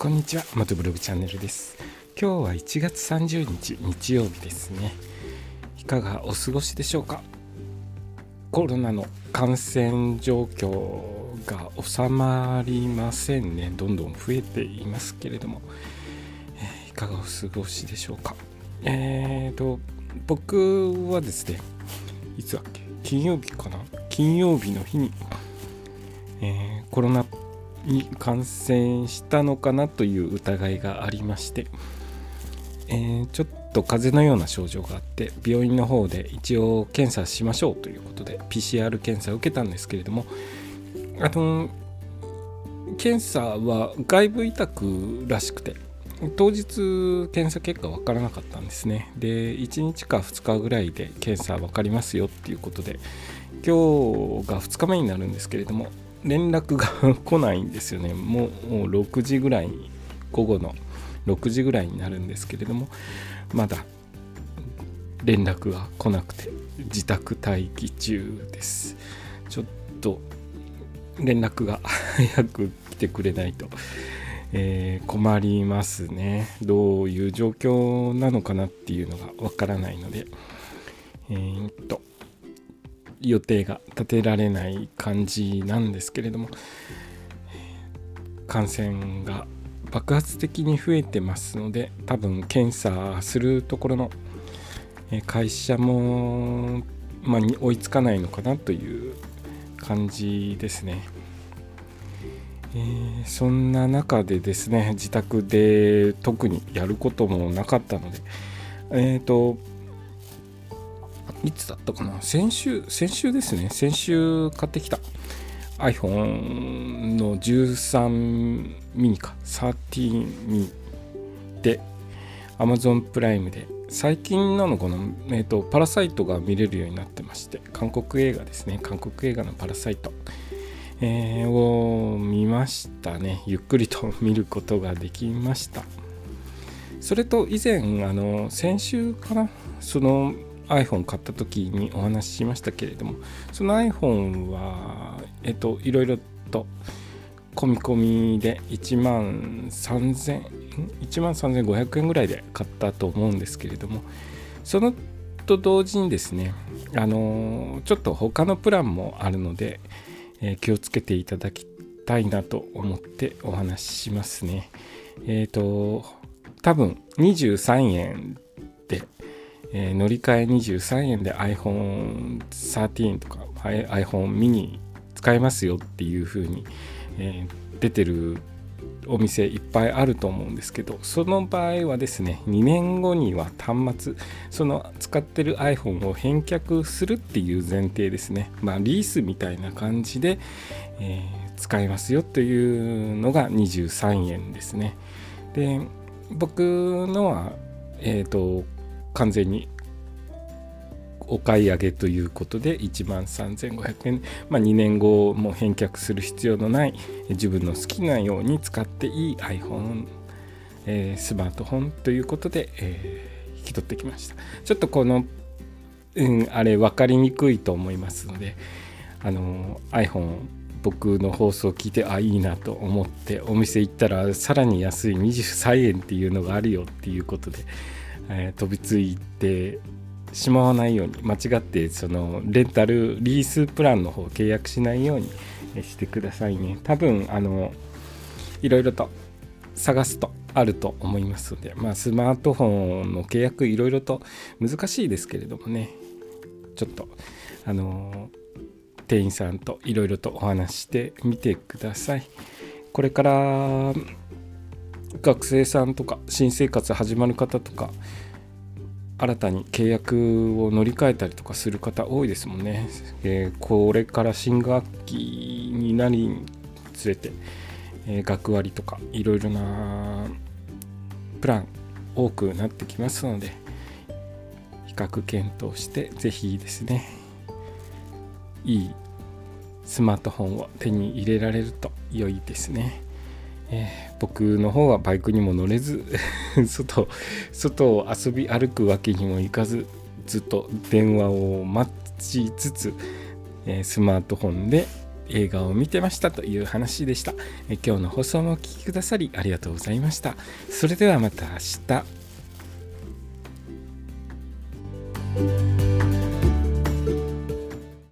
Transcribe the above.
こんにちは元ブログチャンネルです。今日は1月30日日曜日ですね。いかがお過ごしでしょうか？コロナの感染状況が収まりませんね。どんどん増えていますけれども、えー、いかがお過ごしでしょうか？えーと僕はですねいつだっけ？金曜日かな？金曜日の日に、えー、コロナに感染したのかなという疑いがありまして、えー、ちょっと風邪のような症状があって病院の方で一応検査しましょうということで PCR 検査を受けたんですけれどもあの検査は外部委託らしくて当日検査結果分からなかったんですね。で1日か2日ぐらいで検査分かりますよっていうことで今日が2日目になるんですけれども連絡が来ないんですよね。もう6時ぐらい午後の6時ぐらいになるんですけれどもまだ連絡が来なくて自宅待機中です。ちょっと連絡が早く来てくれないと、えー、困りますね。どういう状況なのかなっていうのがわからないのでえー、っと予定が立てられない感じなんですけれども感染が爆発的に増えてますので多分検査するところの会社も、まあ、追いつかないのかなという感じですね。えー、そんな中でですね自宅で特にやることもなかったのでえっ、ー、といつだったかな？先週、先週ですね。先週買ってきた iPhone の13ミニか、13ミニで Amazon プライムで最近なのかな、えーと、パラサイトが見れるようになってまして、韓国映画ですね。韓国映画のパラサイト、えー、を見ましたね。ゆっくりと見ることができました。それと以前、あの先週かな、その iPhone 買った時にお話ししましたけれどもその iPhone はえっといろいろと込み込みで1万3000 1万3500円ぐらいで買ったと思うんですけれどもそのと同時にですねあのちょっと他のプランもあるので、えー、気をつけていただきたいなと思ってお話ししますね。えっ、ー、と多分23円えー、乗り換え23円で iPhone13 とか iPhone mini 使えますよっていう風に、えー、出てるお店いっぱいあると思うんですけどその場合はですね2年後には端末その使ってる iPhone を返却するっていう前提ですね。まあリースみたいな感じで、えー、使えますよというのが23円ですね。で僕のはえっ、ー、と完全にお買い上げということで1万3500円、まあ、2年後も返却する必要のない自分の好きなように使っていい iPhone、えー、スマートフォンということで、えー、引き取ってきました。ちょっとこの、うん、あれ分かりにくいと思いますのであの iPhone 僕の放送を聞いてあいいなと思ってお店行ったらさらに安い23円っていうのがあるよっていうことでえー、飛びついてしまわないように間違ってそのレンタルリースプランの方契約しないようにしてくださいね。多分あのいろいろと探すとあると思いますので、まあ、スマートフォンの契約いろいろと難しいですけれどもね。ちょっとあの店員さんといろいろとお話してみてください。これから学生さんとか新生活始まる方とか新たに契約を乗り換えたりとかする方多いですもんね。えー、これから新学期になりにつれて、えー、学割とかいろいろなプラン多くなってきますので比較検討して是非ですねいいスマートフォンを手に入れられると良いですね。えー、僕の方はバイクにも乗れず 外外を遊び歩くわけにもいかずずっと電話を待ちつつ、えー、スマートフォンで映画を見てましたという話でした。え今日の放送もお聴きくださりありがとうございました。それではまた明日。